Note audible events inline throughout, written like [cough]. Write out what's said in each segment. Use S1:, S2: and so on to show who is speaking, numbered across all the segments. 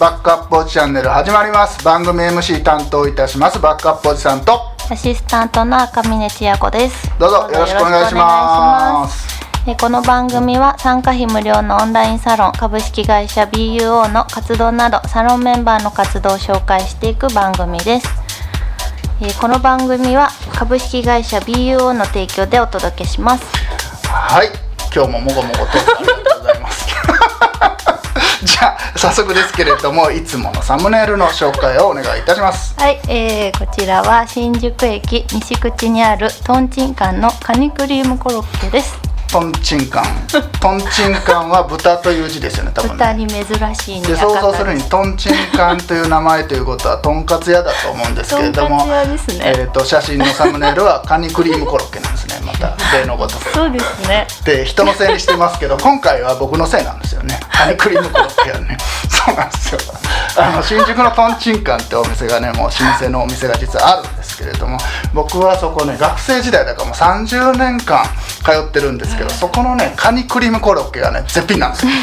S1: はいバックアップおじチャンネル始まります。番組 MC 担当いたします。バックアップおじさんと
S2: アシスタントの赤嶺千也子です。
S1: どうぞよろしくお願いします。
S2: えこの番組は参加費無料のオンラインサロン株式会社 BUO の活動などサロンメンバーの活動を紹介していく番組です。えこの番組は株式会社 BUO の提供でお届けします。
S1: はい。今日ももごもごとじゃあ早速ですけれどもいつものサムネイルの紹介をお願いいたします。
S2: はい、えー、こちらは新宿駅西口にあるとんちんかんのカニクリームコロッケです。
S1: トンチンカン。[laughs] トンチンカンは豚という字ですよね多分
S2: 豚
S1: ね
S2: に珍しいに
S1: で想像するにトンチンカンという名前ということはとんかつ屋だと思うんですけれどもえー、と写真のサムネイルはカニクリームコロッケなんですねまた。[laughs] 例のごとく。
S2: そうですね。
S1: で人のせいにしてますけど今回は僕のせいなんですよね。カニクリームコロッケはね。[laughs] そうなんですよあの新宿のトンチンカンってお店がねもう老舗のお店が実はあるんですけれども僕はそこね学生時代だからもう30年間通ってるんですけどそこのねカニクリームコロッケがね絶品なんですよ。[laughs]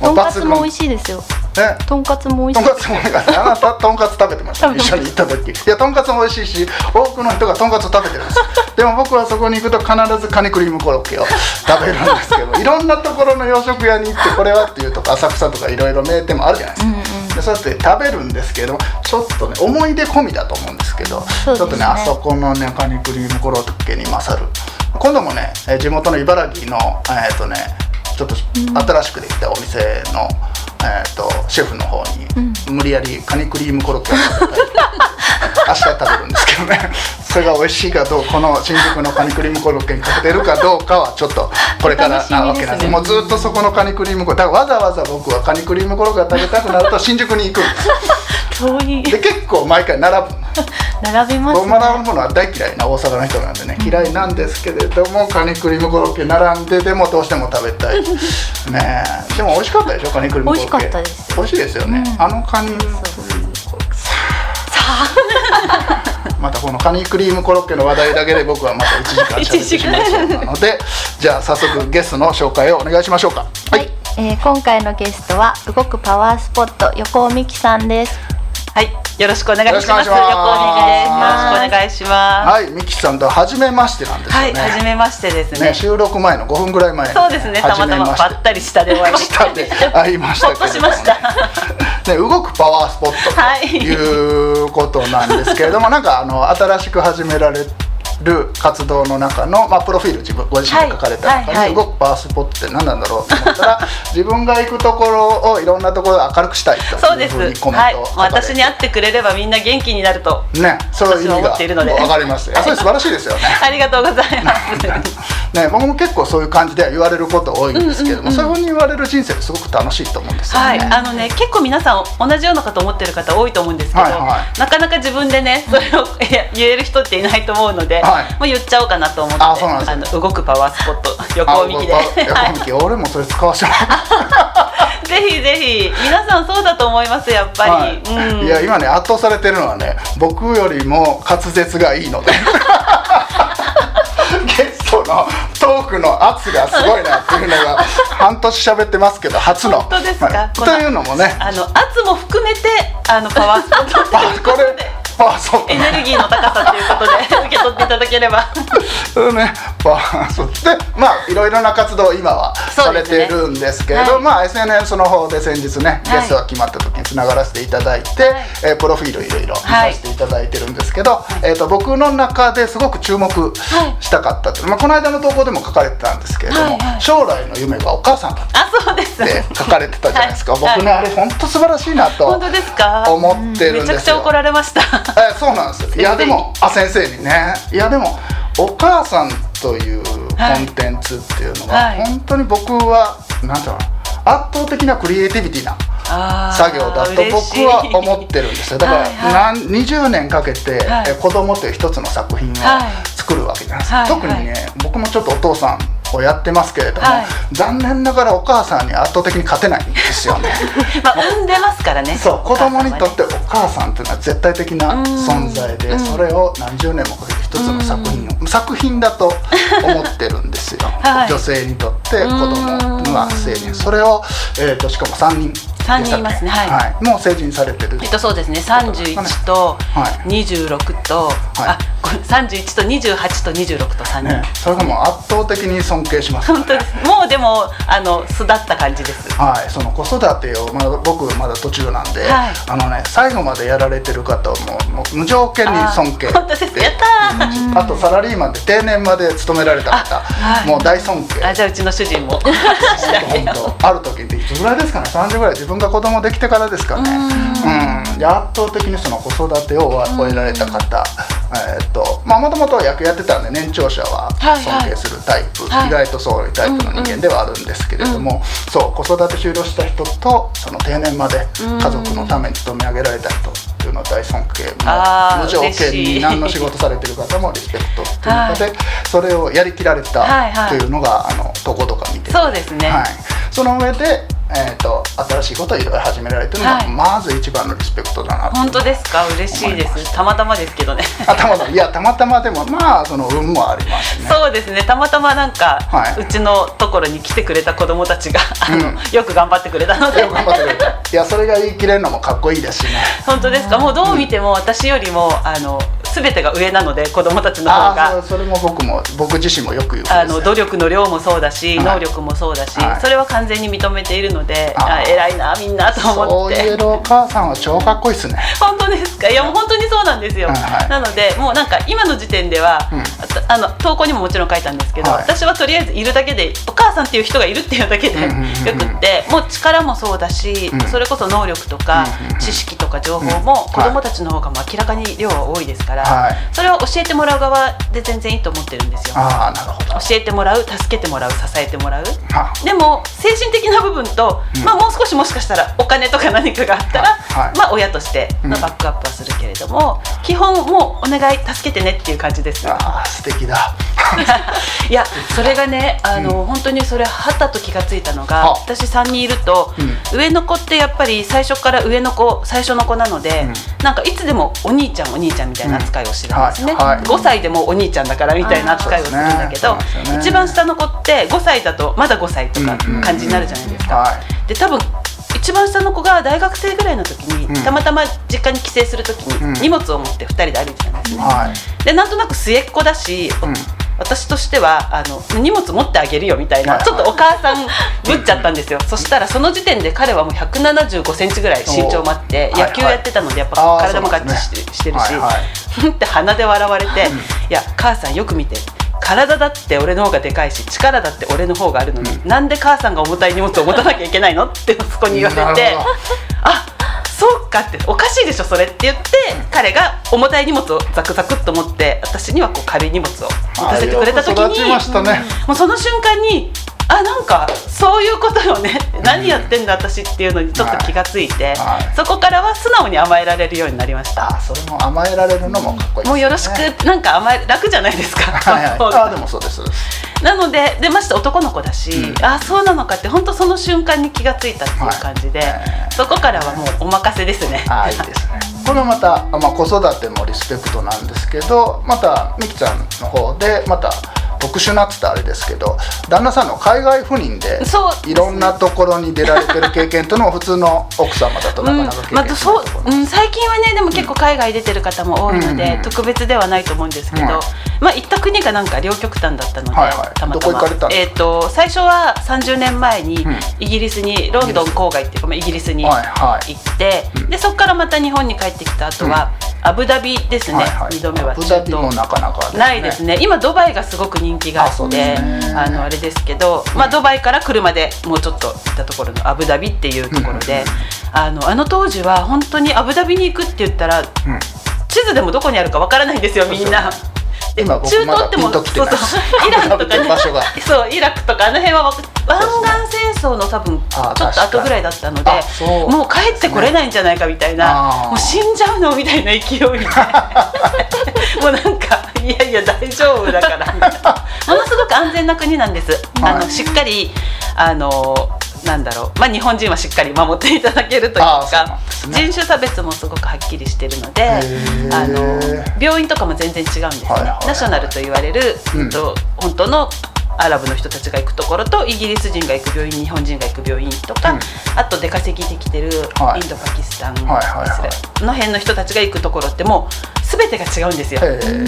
S2: とんかつも美味
S1: い
S2: しいですよ。
S1: ね
S2: とんかつも美
S1: と
S2: 味しい。
S1: んかつも美味しい。あなたとんかつ食べてました。ね一緒に行った時。いやとんかつも美味しいし多くの人がとんかつを食べてるんです。よ [laughs] でも僕はそこに行くと必ずカニクリームコロッケを食べるんですけどいろんなところの洋食屋に行ってこれはっていうとか浅草とかいろいろ名店もあるじゃないですか、でそうやって食べるんですけどちょっとね思い出込みだと思うんですけど
S2: ね。
S1: ちょっとねあそこのねカニクリームコロッケに勝る。今度もねえー地元の茨城のえっ、とねちょっと新しくできたお店の、えー、とシェフの方に、無理やりカニクリームコロッケを食べたり明日食べるんですけどねそれが美味しいかどうこの新宿のカニクリームコロッケにかけてるかどうかはちょっとこれからなわけなんです。
S2: ね。
S1: もうずっとそこのカニクリームコロッケだからわざわざ僕はカニクリームコロッケが食べたくなると新宿に行く。んです
S2: 遠い。
S1: で結構毎回並ぶ
S2: 並びます
S1: 僕も並ぶものは大嫌いな大阪の人なんでね嫌いなんですけれどもカニクリームコロッケ並んででもどうしても食べたい。ねえ。でも美味しかったでしょカニクリームコロッケ。
S2: 美味しかったです。
S1: 美味しいですよね、あのカニ [laughs] またこのカニクリームコロッケの話題だけで僕はまた1時間喋ってしまいそうなので [laughs] じゃあ早速ゲストの紹介をお願いしましょうか。
S2: はい、えー今回のゲストは動くパワースポット横尾美希さんです。
S3: はい、よろしくお願いします。
S1: よろしくお願いします。
S3: 横尾美希です。よろしくお願いします。
S1: はい。ミキさんと初めましてなんですよ
S3: はい、
S1: ね、
S3: 初めましてですね。
S1: ね収録前の5分ぐらい前に
S3: そうですね、たまたまばったり下でお会い
S1: した [laughs] で会いましたけれども
S3: ほっとしました。
S1: ね、動くパワースポット
S3: はい。
S1: ということなんですけれども、なんかあの新しく始められる活動の中の、まあ、プロフィール自分ご自身で書かれた中に、
S3: はいはいはい
S1: 動くパワースポットって何なんだろうと思ったら自分が行くところをいろんなところで明るくしたいと
S3: そうです。
S1: いうふうにコメン
S3: はい
S1: トを、書かれて、
S3: 私に会ってくれればみんな元気になると。
S1: ね、そういう意味
S3: ているので
S1: が分かりますいやそれ素晴らしいですよね。[laughs]
S3: ありがとうございます。
S1: ね、僕も結構そういう感じでは言われること多いんですけども、そういうふうに言われる人生すごく楽しいと思うんですよね。
S3: はい、あのね、結構皆さん同じようなこと思ってる方多いと思うんですけど、
S1: はいは
S3: なかなか自分でね、それを [laughs] 言える人っていないと思うので、
S1: はい
S3: もう言っちゃおうかなと思って、
S1: あそうなんです
S3: の動くパワースポット横尾美希で、
S1: 横尾美希俺もそれ使わせて [laughs]
S3: ぜひぜひ。皆さんそうだと思いますやっぱり、
S1: はい。
S3: うん。
S1: いや今ね圧倒されてるのはね僕よりも滑舌がいいので。[laughs] ゲストのトークの圧がすごいなっていうのが半年喋ってますけど初の。
S3: 本当ですか？
S1: はい。というのもね。
S3: あの圧も含めてあのパワースポット [laughs] こ
S1: れ
S3: で
S1: あそう
S3: エネルギーの高さということで受け取っていただければ。
S1: そうね、まあ、そう。でまあいろいろな活動を今はされてるんですけれど、
S3: はい。
S1: まあ SNS の方で先日ね
S3: はい。
S1: ゲストが決まった時につながらせていただいて、
S3: はい。
S1: えープロフィールいろいろ見さ
S3: はい
S1: せていただいてるんですけど、えー、と僕の中ですごく注目したかったと。い。う、まあ、この間の投稿でも書かれてたんですけれども、
S3: はいはい。
S1: 将来の夢がお母さんだっ
S3: あそうです。
S1: て書かれてたじゃないですか、
S3: はい。
S1: 僕ね、
S3: はい
S1: あれ本当素晴らしいなと
S3: 本当ですか？
S1: 思ってるんですよ。
S3: めちゃくちゃ怒られました [laughs]
S1: えそうなんですよ。いやでもあ先生にね。いやでもお母さんというコンテンツっていうのは、
S3: はい。
S1: 本当に僕はなんていう圧倒的なクリエイティビティな作業だと僕は思ってるんですよ。だから、
S3: はいはい。
S1: なん20年かけて、
S3: はい。
S1: え子供という一つの作品を
S3: はい。
S1: 作るわけじゃないですか、
S3: はい。
S1: 特にね僕もちょっとお父さんをやってますけれども、
S3: はい。
S1: 残念ながらお母さんに圧倒的に勝てないんですよね。[laughs]
S3: まあ産んでますからね。
S1: そう子供にと
S3: お
S1: ってお母さんっていうのは絶対的な存在で
S3: うん。
S1: それを何十年もかけて一つの作品を作品だと [laughs] 思ってるんですよ、
S3: はい。
S1: 女性にとって子供は成人それを、えー、としかも3人
S3: 三人いますね。はい。
S1: もう成人されてる
S3: えっとそうですね。31と
S1: はい。
S3: 26と、
S1: はい。
S3: あごめん31と28と26と3人、
S1: ね。それがもう圧倒的に尊敬します
S3: 本当です。もうでもあの巣立った感じです。
S1: はい、その子育てをまだ僕まだ途中なんで、
S3: はい。
S1: あのね最後までやられてる方をもうもう無条件に尊敬。
S3: 本当ですやったー。
S1: あとサラリーマンで定年まで勤められた方、
S3: あはい。
S1: もう大尊敬。
S3: あじゃあうちの主人も。[laughs]
S1: 本当。ある時っていつぐらいですかね？30ぐらい自分が子供できてからですかね。うん。で圧倒的にその子育てを終えられた方。えーっとまあもともと野球やってたんで年長者は
S3: はいはい。
S1: 尊敬するタイプ、
S3: はい。
S1: 意外とそういうタイプの人間ではあるんですけれども、そう子育て終了した人とその定年まで家族のために勤め上げられた人っていうのは大尊敬。
S3: あー
S1: 無条件に何の仕事されてる方もリスペクトっていう中で、それをやりきられた
S3: はいはい。
S1: というのが、あのどことか見て
S3: そうですね、
S1: はい、その上で、えー、と新しいことをいろいろ始められてるのが、
S3: はい。
S1: まず一番のリスペクトだなと。
S3: 本当ですか？嬉しいで
S1: す。
S3: たまたまですけどね。
S1: あたまたま。いやたまたまでもまあその運もありますしね。
S3: そうですね。たまたまなんか、
S1: はい。う
S3: ちのところに来てくれた子供たちがあの、
S1: うん。
S3: よく頑張ってくれたので。
S1: よく頑張ってくれた。いやそれが言い切れるのもかっこいいですしね。[laughs]
S3: 本当ですか？もうどう見ても私よりもあの全てが上なので子供たちの方が。
S1: そそれも僕も僕自身もよく言う
S3: あの努力の量もそうだし、
S1: はい。
S3: 能力もそうだし、
S1: はい。
S3: それは完全に認めているので
S1: あ
S3: あ偉いなみんなと思って。
S1: そう言えるお母さんは超かっこいいですね。
S3: 本当ですか？いやもう本当にそうなんですよ、なのでもうなんか今の時点では、
S1: うん。
S3: ああの投稿にももちろん書いたんですけど、
S1: はい。
S3: 私はとりあえずいるだけでお母さんっていう人がいるっていうだけでよくってもう力もそうだし、
S1: うん。
S3: それこそ能力とか、知識とか情報も
S1: うん。
S3: 子どもたちの方が明らかに量は多いですから、
S1: はい。
S3: それを教えてもらう側で全然いいと思ってるんですよ。
S1: ああなるほど。
S3: 教えてもらう助けてもらう支えてもらう。
S1: は
S3: でも精神的な部分と、
S1: うん。
S3: まあ、もう少しもしかしたらお金とか何かがあったら、
S1: はい。はい。
S3: まあ、親としての
S1: うん。
S3: バックアップはするけれども、基本もうお願い助けてねっていう感じですよ。
S1: ああ素敵だ。[laughs]
S3: いやそれがねあの、本当にそれはたと気がついたのが
S1: は
S3: 私3人いると、
S1: う
S3: 上の子ってやっぱり最初から上の子最初の子なので、
S1: うん。
S3: なんかいつでもお兄ちゃんお兄ちゃんみたいな扱いをしてるんですね、
S1: うんはいはい。
S3: 5歳でもお兄ちゃんだからみたいな扱いをするんだけど、
S1: あーそうですね。
S3: 一番下の子って5歳だとまだ5歳とか感じになるじゃないですか。
S1: はい。
S3: で多分一番下の子が大学生ぐらいの時に、
S1: うん。
S3: たまたま実家に帰省する時
S1: うん。
S3: に荷物を持って2人で歩いてたんですね、
S1: はい。
S3: でなんとなく末っ子だし、私としてはあの荷物持ってあげるよみたいな、ちょっとお母さんぶっちゃったんですよ、そしたらその時点で彼はもう1 7 5センチぐらい身長もあって野球やってたのでやっぱ体もガッして,、してるし、ふんって鼻で笑われて「いや母さんよく見て体だって俺の方がでかいし力だって俺の方があるのに、なんで母さんが重たい荷物を持たなきゃいけないの?」って息子に言われて
S1: なるほど「
S3: あそうか」って「おかしいでしょそれ」って言って彼が重たい荷物をザクザクっと持って私にはこう軽い荷物を持たせてくれた時に
S1: ね。
S3: もうその瞬間にあなんかそういうことよね。何やってんだ私っていうのにちょっと気がついて、
S1: はい。はい。
S3: そこからは素直に甘えられるようになりました。
S1: あそれも甘えられるのもかっこいいね。
S3: もうよろしくなんか甘え楽じゃないですか。
S1: はい [laughs] あでもそうです
S3: なのででまして男の子だし、
S1: うん。
S3: あそうなのかって本当その瞬間に気がついたっていう感じで、
S1: はい。
S3: そこからはもうお任せですね。
S1: あいいですね。これはまた、まあ、子育てもリスペクトなんですけどまたみきちゃんの方でまた特殊なっつったらあれですけど旦那さんの海外赴任でいろんなところに出られてる経験というのは普通の奥様だとなかなか経験しないと
S3: そう
S1: ころ
S3: うん、最近はねでも結構海外出てる方も多いので、
S1: うん
S3: 特別ではないと思うんですけど、
S1: うん。
S3: まあ行った国がなんか両極端だったので、
S1: はいはい
S3: たまたま。
S1: どこ行かれたんです
S3: えっ、と最初は30年前に
S1: うん。
S3: イギリスにロンドン郊外っていうかまあイギリスに行って、でそこからまた日本に帰ってきた後は、アブダビですね、
S1: はいはい。
S3: 2度目は。
S1: アブダビもなかなかね。
S3: ないですね。今ドバイがすごく人気があってあのあれですけど、まあ、ドバイから車でもうちょっと行ったところのアブダビっていうところで、あのあの当時は本当にアブダビに行くって言ったら
S1: うん。
S3: 地図でもどこにあるかわからないんですよみんな。で
S1: 今
S3: 東っても
S1: まだピンときてな
S3: イランとかね。そうイラクとかあの辺はわ湾岸戦争の多分ちょ
S1: あ
S3: っと後ぐらいだったのでもう帰ってこれないんじゃないかみたいなもう死んじゃうのみたいな勢いで。[laughs] もうなんかいやいや大丈夫だから。みたいなものすごく安全な国なんです、あ
S1: はい。
S3: のしっかりあのなんだろう、まあ、日本人はしっかり守っていただけるというか
S1: ね。
S3: 人種差別もすごくはっきりしてるのであの病院とかも全然違うんですね、
S1: はいはいはい
S3: ナショナルと言われる、
S1: うん。
S3: 本当のアラブの人たちが行くところとイギリス人が行く病院日本人が行く病院とか、
S1: うん。
S3: あと出稼ぎできてるインド
S1: はい
S3: パキスタン、の辺の人たちが行くところってもう全てが違うんですよ。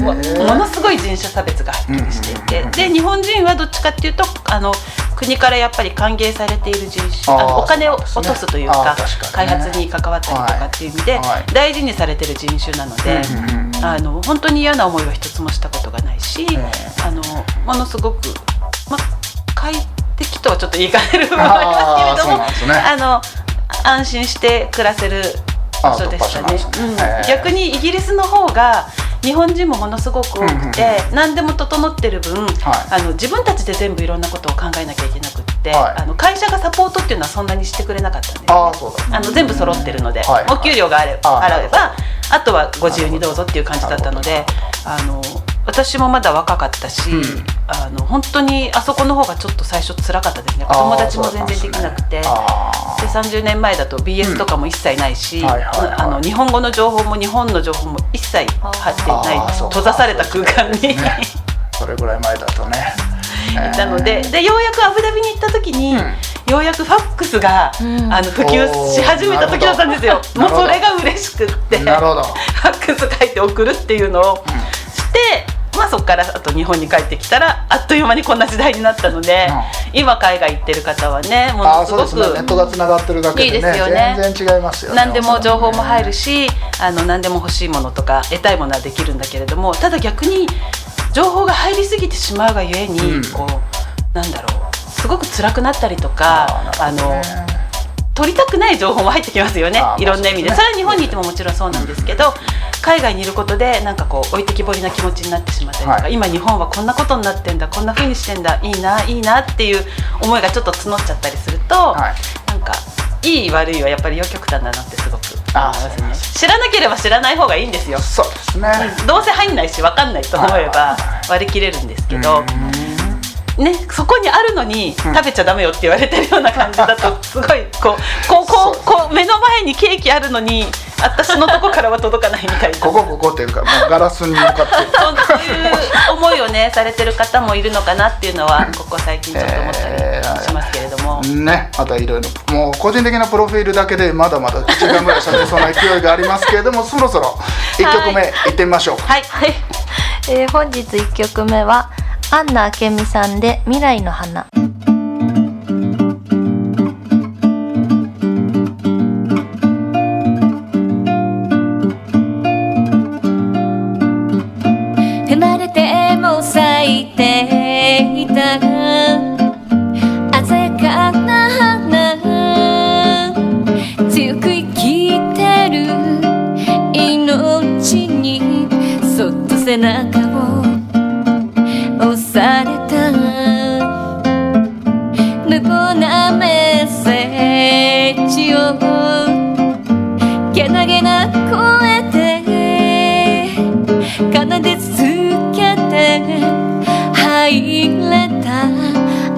S3: もものすごい人種差別がはっきりしていて、で日本人はどっちかっていうとあの国からやっぱり歓迎されている人種あのお金を落とすという
S1: あ
S3: か
S1: ー確か
S3: 開発に関わったりとかっていう意味で、
S1: はい。
S3: 大事にされてる人種なので、あの本当に嫌な思いは一つもしたことがないし、あのものすごく、ま、快適とはちょっと言い換える部分はありますけれども
S1: あね。
S3: あの安心して暮らせる場所でしたね。
S1: ね。
S3: うん。逆にイギリスの方が日本人もものすごく多くて、何でも整ってる分、あの自分たちで全部いろんなことを考えなきゃいけなくって、
S1: はい。
S3: あの会社がサポートっていうのはそんなにしてくれなかったんです、ね、
S1: ああ
S3: の全部揃ってるので、
S1: はい
S3: お給料があれ
S1: あー
S3: 払えばあとはご自由にどうぞっていう感じだったのであの私もまだ若かったし、
S1: うん。
S3: あの本当にあそこの方がちょっと最初辛かったですね。友達も全然できなくて。
S1: あ
S3: で30年前だと BS とかも一切ないし、日本語の情報も日本の情報も一切入ってない
S1: あーそうか。
S3: 閉ざされた空間に、
S1: ーね。それぐらい前だとね。[laughs]
S3: いたのででようやくアブダビに行った時に、
S1: うん。
S3: ようやくファックスが、
S2: うん。
S3: あの普及し始めた時だったんですよ。もうそれが嬉しくって。
S1: なるほど。[laughs]
S3: ファックス書いて送るっていうのをして、まあ、そこからあと日本に帰ってきたらあっという間にこんな時代になったので、今海外行ってる方はねも
S1: ああ
S3: のすごく
S1: すね。ネットがつながってるだけでね
S3: いいですよね。
S1: 全然違いますよね。
S3: 何でも情報も入るしあの何でも欲しいものとか得たいものはできるんだけれどもただ逆に情報が入りすぎてしまうがゆえに、
S1: うん。
S3: こうなんだろうすごく辛くなったりとかあの
S1: ね。
S3: 取りたくない情報も入ってきますよね。いろんな意味で、
S1: そ
S3: れは日本にいてももちろんそうなんですけど、海外にいることでなんかこう置いてきぼりな気持ちになってしまったりとか、
S1: はい。
S3: 今日本はこんなことになってんだこんな風にしてんだいいないいなっていう思いがちょっと募っちゃったりすると、
S1: はい。
S3: なんかいい悪いはやっぱり両極端だなってすごく思い
S1: あ
S3: ますね。知らなければ知らない方がいいんですよ。
S1: そうですね。
S3: どうせ入んないし分かんないと思えば
S1: は
S3: 割り切れるんですけど、
S1: うん
S3: ね、そこにあるのに食べちゃダメよって言われてるような感じだとすごいこうこうこうこう目の前にケーキあるのに私のとこからは届かないみたいな。
S1: ここここっていうかもうガラスに向かって。[laughs]
S3: そういう思いをねされてる方もいるのかなっていうのはここ最近ちょっと思ったりしますけれども、
S1: ねまたいろいろもう個人的なプロフィールだけでまだまだ1時間ぐらい喋りそうな勢いがありますけれどもそろそろ1曲目い。ってみましょう。か、
S3: はい。
S2: はい、えー本日1曲目はアンナ明美さんで未来の花。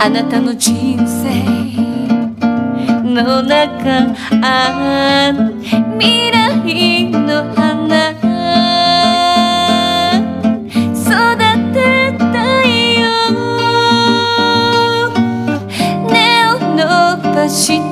S4: あなたの人生。の中あ未来の花。育てたいよ。根を伸ばして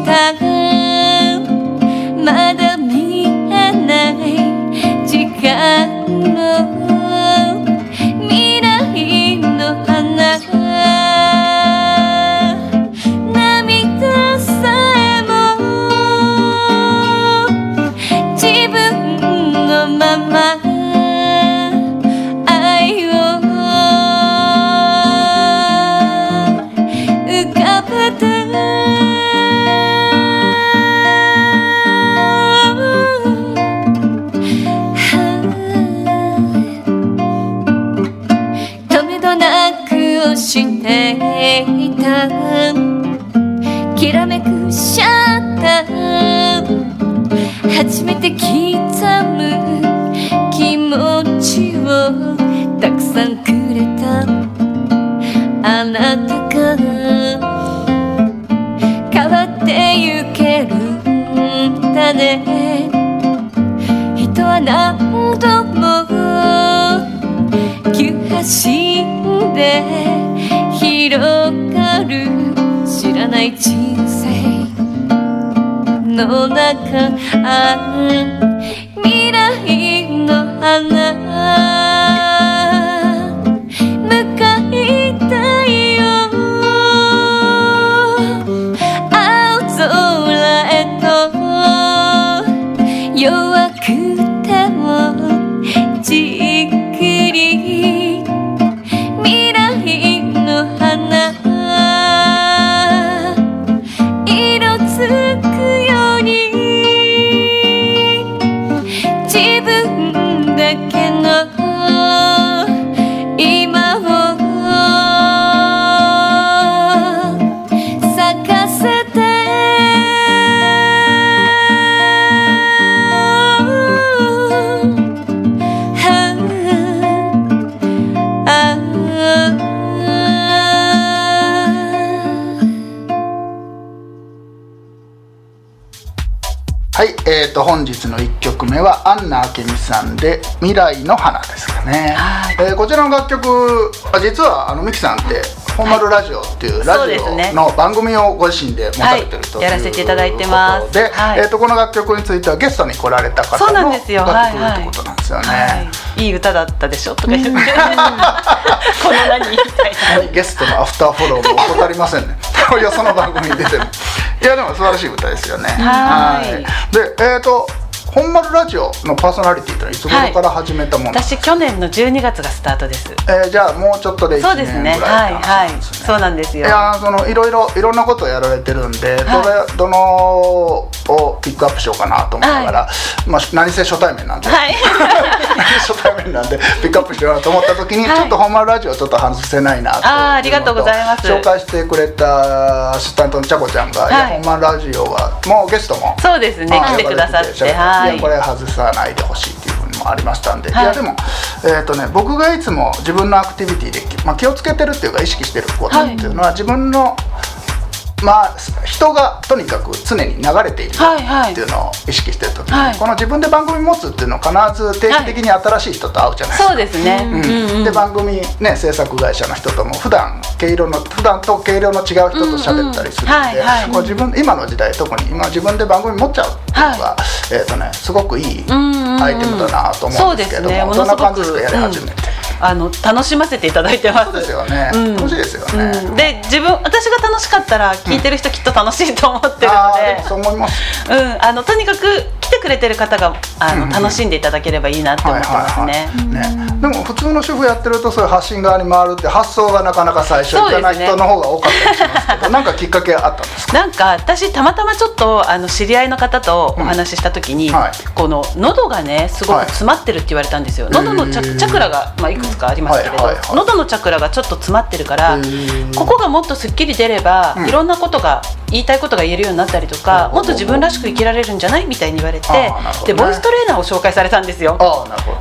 S4: の中未
S1: 本日の1曲目はアンナ明美さんで「未来の花」ですかね、
S3: はい。
S1: えーこちらの楽曲あ実はあのミキさんって「本丸ラジオ」っていうラジオの番組をご自身で持たれてると
S3: やらせていただいてます。
S1: で、
S3: はい。
S1: えー、とこの楽曲についてはゲストに来られた方の
S3: んですよ。
S1: 楽曲
S3: はいはい
S1: ってことなんですよね。
S3: はい、い。い。歌だったでしょ？とか言って。[laughs] この何みたいな。
S1: はい、ゲストのアフターフォローも怠りませんね。よその番組に出ても。いやでも素晴らしい歌ですよね。
S3: はい。
S1: で、えっ、と本丸ラジオのパーソナリティというのはいつ頃から始めたものなんですか？
S3: 私去年の12月がスタートです。
S1: えーじゃあもうちょっとで1
S3: そうですね。
S1: 年ぐら
S3: はいいはい。そうなんですよ。
S1: いやーそのいろいろいろんなことをやられてるんで、どれどのをピックアップしようかなと思いながら、まあ何せ初対面なんで、
S3: はい。[laughs]
S1: 初対面なんでピックアップしようかなと思った時に、
S3: はい。
S1: ちょっと本丸ラジオちょっと外せないなと
S3: あーありがとうございます。
S1: 紹介してくれたアシスタントのちゃこちゃんが、本丸ラジオはもうゲストも
S3: そうですね。
S1: あ
S3: 来てくださって。
S1: 呼ばれて
S3: はい。
S1: やこれ外さないでほしいっていうふうにもありましたんで、
S3: はい。
S1: い、やでも、えーとね、僕がいつも自分のアクティビティで、まあ、気をつけてるっていうか意識してることっていうのは、自分のまあ人がとにかく常に流れている
S3: はいはい。
S1: っていうのを意識してる時に、
S3: はい。
S1: この自分で番組持つっていうのは必ず定期的に新しい人と会うじゃないですか。
S3: そうですね、うん。うん
S1: で番組ね制作会社の人とも普段毛色の普段と毛色の違う人と喋ったりするんで、
S3: うんうん
S1: 自分今の時代特に今自分で番組持っちゃうってい。うのが、えっ、とねすごくいい
S3: んうんうん。
S1: アイテムだなと思うんですけども、
S3: そうですね。も
S1: そんな
S3: のすごく
S1: 感じでやり始めて、
S3: あの楽しませていただいてます。
S1: そうですよね、
S3: うん。
S1: 楽しいですよね、
S3: うん。で自分私が楽しかったら聞いてる人きっと楽しいと思ってるので。
S1: あーでも、そう思います。
S3: うん、あのとにかく来てくれてる方があの、
S1: うん。うん
S3: 楽しんでいただければいいなって思ってますね。
S1: ね。でも普通の主婦やってるとそういう発信側に回るって発想がなかなか最初いかない人の方が多かったりしますけど、[laughs] なんかきっかけあったんですか？
S3: なんか私たまたまちょっとあの知り合いの方とお話しした時に、
S1: うん。はい。
S3: この喉がねすごく詰まってるって言われたんですよ、喉のチャチャクラが、まあ、いくつかありますけれど、喉のチャクラがちょっと詰まってるからここがもっとすっきり出れば、
S1: うん。
S3: いろんなことが言いたいことが言えるようになったりとか、
S1: うん
S3: もっと自分らしく生きられるんじゃないみたいに言われて、でボイストレーナーを紹介されたんですよ。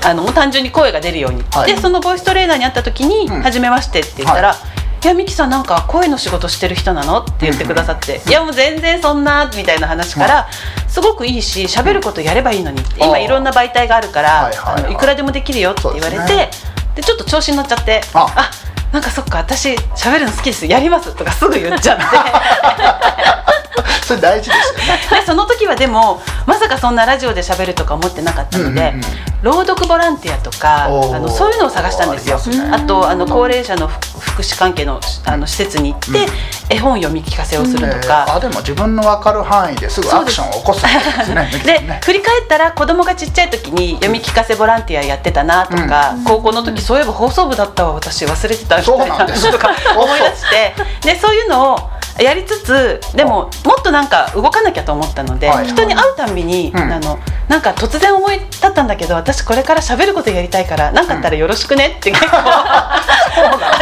S1: あ
S3: の単純に声が出るように、
S1: はい。
S3: でそのボイストレーナーに会った時に
S1: うん「
S3: 初めまして」って言ったら「
S1: はい。
S3: やミキさんなんか声の仕事してる人なの?」って言ってくださって「いやもう全然そんな」みたいな話から、すごくいいし喋ることやればいいのに。って今いろんな媒体があるから、
S1: はい
S3: くらでもできるよって言われて
S1: で
S3: で,、ちょっと調子に乗っちゃって「
S1: あ
S3: あなんかそっか私喋るの好きですやります」とかすぐ言っちゃって。[laughs] [laughs]
S1: それ大事ですよね。[laughs]
S3: でその時はでもまさかそんなラジオで喋るとか思ってなかったので、
S1: うんうんうん。
S3: 朗読ボランティアとかあのそういうのを探したんですよ。
S1: あ
S3: とあの高齢者の福福祉関係のあの施設に行って、絵本読み聞かせをすると
S1: えー
S3: か。
S1: あでも自分の分かる範囲ですぐアクションを起こすですね
S3: で
S1: ね。
S3: 振り返ったら子供がちっちゃい時に読み聞かせボランティアやってたなとか、高校の時そういえば放送部だったわ私忘れてたみたいな
S1: そうなんです。
S3: とか思い出してでそういうのをやりつつでももっとなんか動かなきゃと思ったので、
S1: はい
S3: 人に会うたんびに、
S1: うん。
S3: あのなんか突然思い立ったんだけど私これから喋ることやりたいから何かあったらよろしくねって結構、[laughs] あ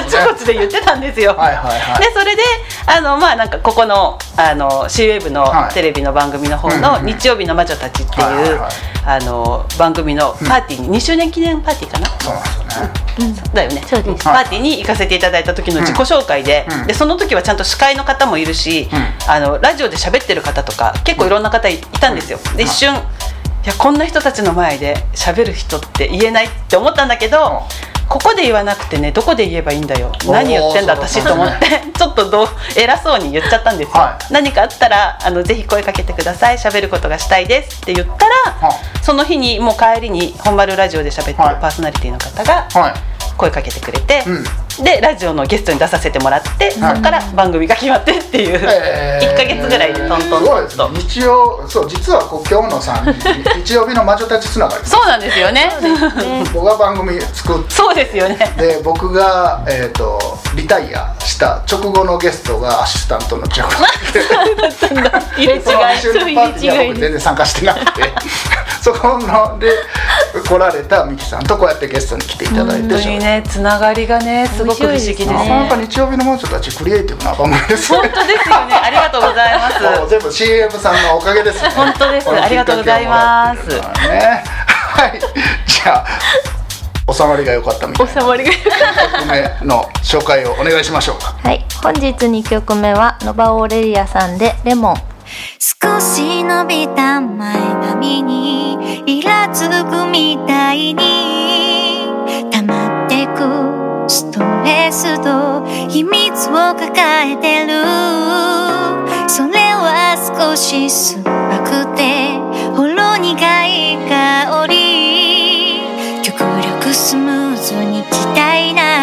S3: っちこちで言ってたんですよ。
S1: はいはいはい。
S3: でそれであのまあなんかここのあの C ウェーブの
S1: はい。
S3: テレビの番組の方
S1: うん
S3: の「
S1: うん。
S3: 日曜日の魔女たち」っていう、
S1: はいはいはい。
S3: あの番組のパーティーに、2周年記念パーティーかな？
S1: そうなんですよね。
S3: だよね。パーティーに行かせていただいた時の自己紹介で,、
S1: うん。
S3: でその時はちゃんと司会の方もいるし、
S1: うん。
S3: あのラジオで喋ってる方とか結構いろんな方いいたんですよ。で一瞬いやこんな人たちの前で喋る人って言えないって思ったんだけど、ここで言わなくてねどこで言えばいいんだよ。何言ってんだ私と思ってちょっとどう偉そうに言っちゃったんですよ、
S1: は
S3: 何かあったらあのぜひ声かけてください喋ることがしたいですって言ったら、
S1: は
S3: その日にもう帰りに本丸ラジオで喋ってる
S1: はい。
S3: パーソナリティの方が
S1: はい。
S3: 声かけてくれて、
S1: うん
S3: でラジオのゲストに出させてもらって、そこから番組が決まってっていう、
S1: えー
S3: 1か月ぐらいでトントン。
S1: すごいですね。
S3: と。
S1: 日曜そう実はこう今日のさ日曜日の魔女たちつながり。
S3: そうなんですよね。
S1: 僕が番組作っ [laughs]
S3: そうですよね。
S1: て僕が、えー、とリタイアした直後のゲストがアシスタントの千代子
S3: 入れ違い
S1: その一緒のパーティーには僕全然参加してなくて。[laughs] そこので来られたミキさんとこうやってゲストに来ていただいて。
S3: 本当にねつながりがねすごく不思議です
S1: なか
S3: ね。
S1: なか日曜日の魔女たちクリエイティブな番組ですね。
S3: 本当ですよね。ありがとうございます。[laughs]
S1: 全部 CM さんのおかげですね。
S3: 本当ですありがとうございます。
S1: ね。はい。じゃあ収まりが良かったみたいな。
S5: 収まりが
S1: 1曲目の紹介をお願いしましょうか
S5: はい。本日2曲目はノバオーレリアさんでレモン。
S2: 少し伸びた前髪にイラつくみたいにレスと秘密を抱えてる。それは少し酸っぱくてほろ苦い香り。極力スムーズにきたいない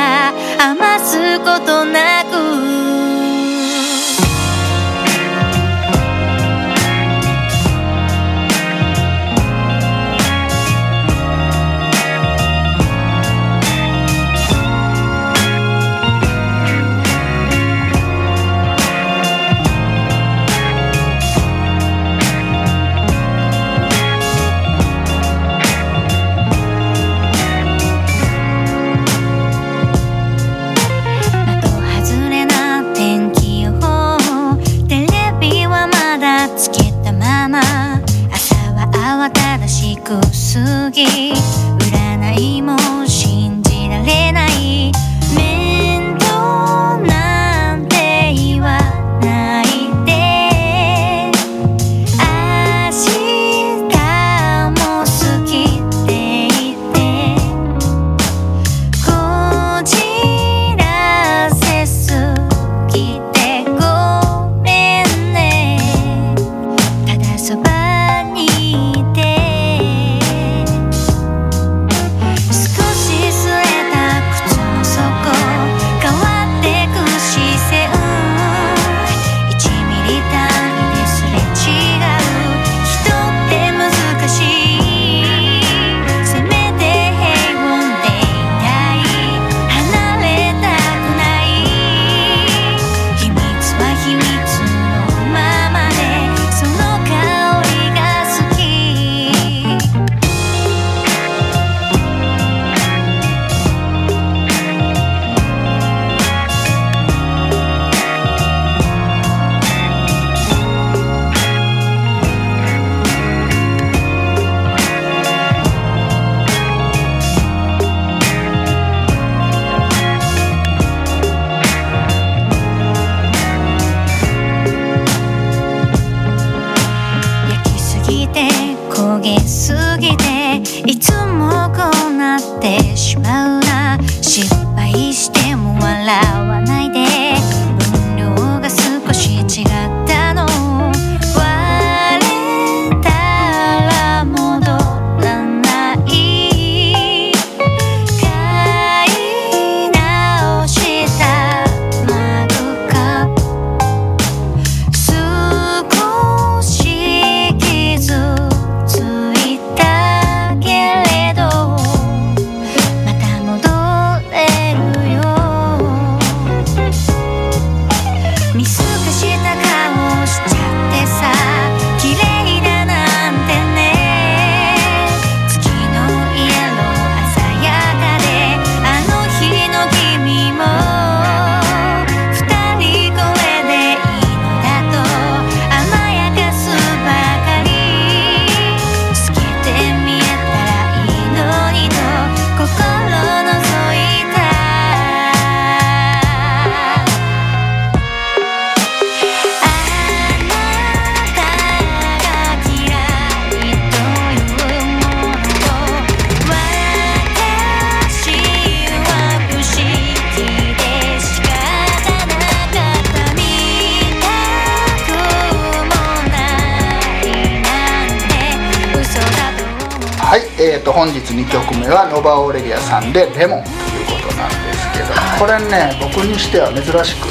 S1: 2曲目はノバオレリアさんで「レモン」ということなんですけど、これね僕にしては珍しく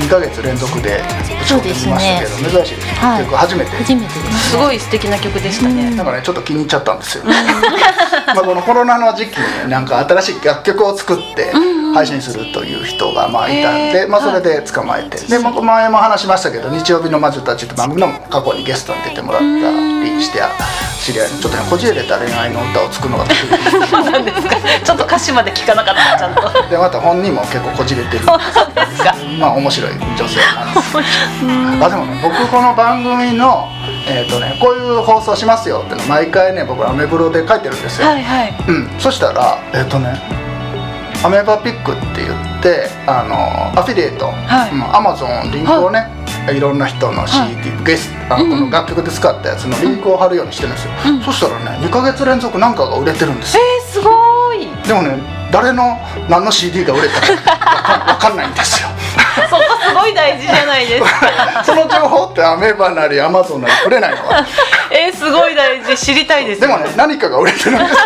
S1: 2ヶ月連続で打ち込んでみましたけど、珍しいです、
S2: はい。
S1: 結構初めて。
S2: 初めてです
S3: すごい素敵な曲でしたね、
S1: なん。かねちょっと気に入っちゃったんですよ、[laughs] まあこのコロナの時期にねなんか新しい楽曲を作って配信するという人がまあいたんで、まあ、それで捕まえて、で僕前も話しましたけど「日曜日の魔女たち」って番組の過去にゲストに出てもらったりして知り合いちょっとねこじれれた恋愛の歌を作るのが得意
S3: そうなんですかちょっと歌詞まで聞かなかったちゃんと
S1: でまた本人も結構こじれてる
S3: そうですか
S1: まあ面白い女性なんですあでもね僕この番組のえーとね、こういう放送しますよっての毎回ね僕アメブロで。書いてるんですよ、
S3: はいはい
S1: うん、そしたらえっ、とねアメーバピックって言ってあのアフィリエイト、アマゾンリンクをね、い、ろんな人の CD、ゲスあのこの楽曲で使ったやつのリンクを貼るようにしてるんですよ、そしたらね2ヶ月連続なんかが売れてるんですよ。
S3: えー、すごい。
S1: でもね誰の何の CD が売れたかわかんないんですよ。
S3: そこすごい大事じゃないですか。[laughs]
S1: その情報ってアメーバなりアマゾンなりくれないのは。
S3: えー、すごい大事。知りたいです。
S1: でもね何かが売れてるんです。も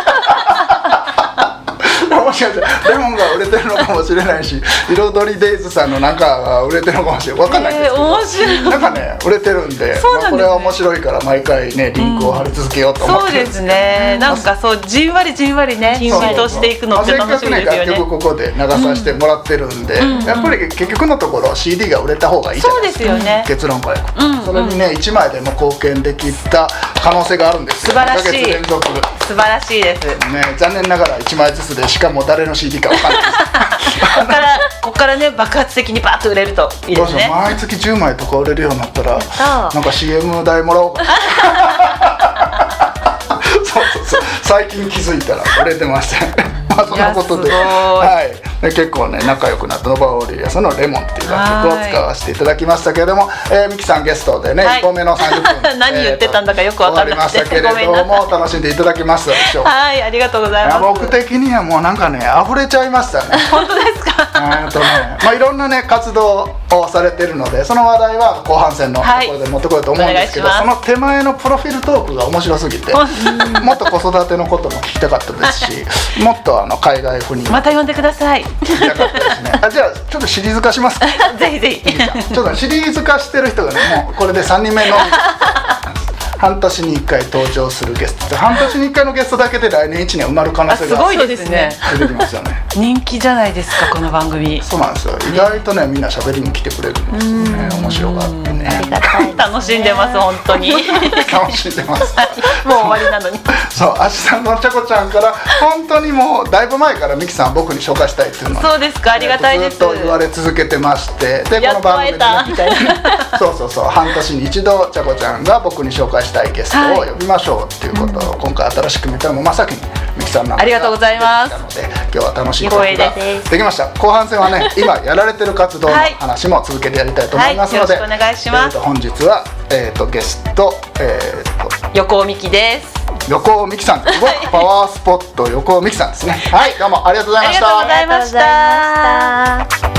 S1: しかしてレモンが売れてるのかもしれないし彩りデイズさんのなんかが売れてるのかもしれない。わかんない。んですけど、
S3: えー、
S1: なんかね売れてるんでこれは面白いから毎回ねリンクを貼り続けようと思って。るん
S3: そうですね。なんかそうじんわりじんわりね浸透していくのって楽しみですよね
S1: まあせっかくね。楽曲ここで流させてもらってるんで、やっぱり結局のところ CD が売れた方がいいじゃないですか。
S3: そうですよね。
S1: 結論から
S3: うん。
S1: それにね1枚でも貢献できた可能性があるんですよ。
S3: 素晴らしい。
S1: 2ヶ月連続。ね
S3: 素晴らしいです。
S1: 残念ながら1枚ずつでしかも誰の CD か分かんない。です
S3: ここからここからね爆発的にバーッと売れるといいですね。
S1: 毎月10枚とか売れるようになったら
S2: た
S1: なんか CM 代もらおう。か [laughs] そうそうそう。最近気づいたら売れてましたまあそんなことで。はい、で結構ね仲良くなった。ノバオリアスの「レモン」っていう楽曲を使わせていただきましたけれども、えー、ミキさんゲストでね、
S3: はい。
S1: 1本目の30分 [laughs]
S3: 何言ってたんだかよくわか
S1: りましたけれども楽しんでいただけましたでしょう。か
S3: はいありがとうございます。
S1: 僕的にはもうなんかね溢れちゃいましたね。
S3: 本当ですか？
S1: えーとねまあ、いろんなね活動をされてるのでその話題は後半戦のと
S3: はい。
S1: ころで持ってこようと思うんですけど、
S3: お願い
S1: その手前のプロフィールトークが面白すぎてもっと子育てのことも聞きたかったですし [laughs] もっとあの海外赴任。
S3: また呼んでください
S1: 聞きたかったですねあじゃあちょっとシリーズ化します。か [laughs]
S3: ぜひぜひ。
S1: ちょっとシリーズ化してる人がねもうこれで3人目の半年に1回登場するゲスト。半年に1回のゲストだけで来年1年埋まる可能性が
S3: あすごいですね。
S1: 出てきますよね。
S3: 人気じゃないですかこの番組。
S1: そうなんですよ。意外とねみんな喋りに来てくれるんですよね。面白がってね。
S3: 楽しんでます本当に。も [laughs] う
S1: 楽しんでます。[laughs]
S3: 終わりなのに。
S1: そう明日のちゃこちゃんから本当にもうだいぶ前からミキさん僕に紹介したいっていうのを
S3: そうですかありがたいです。
S1: ずっと言われ続けてましてで
S3: やっと会えたみたいな。[laughs]
S1: そうそうそう半年に一度ちゃこちゃんが僕に紹介したい。ゲストを呼びましょうっていうことを、今回新しく見たのも真っ先に。ミキさんなん
S3: ありがとうございます
S1: ので今日は楽しいトークが
S2: です
S1: できました後半戦はね今やられてる活動の話も続けてやりたいと思いますので、
S3: はいよろしくお願いします
S1: えー本日は、えー、とゲスト、えー、と
S3: 横尾美希です
S1: 横尾美希さんパワースポット横尾美希さんですねはいどうも
S3: ありがとうございました
S2: ありがとうございました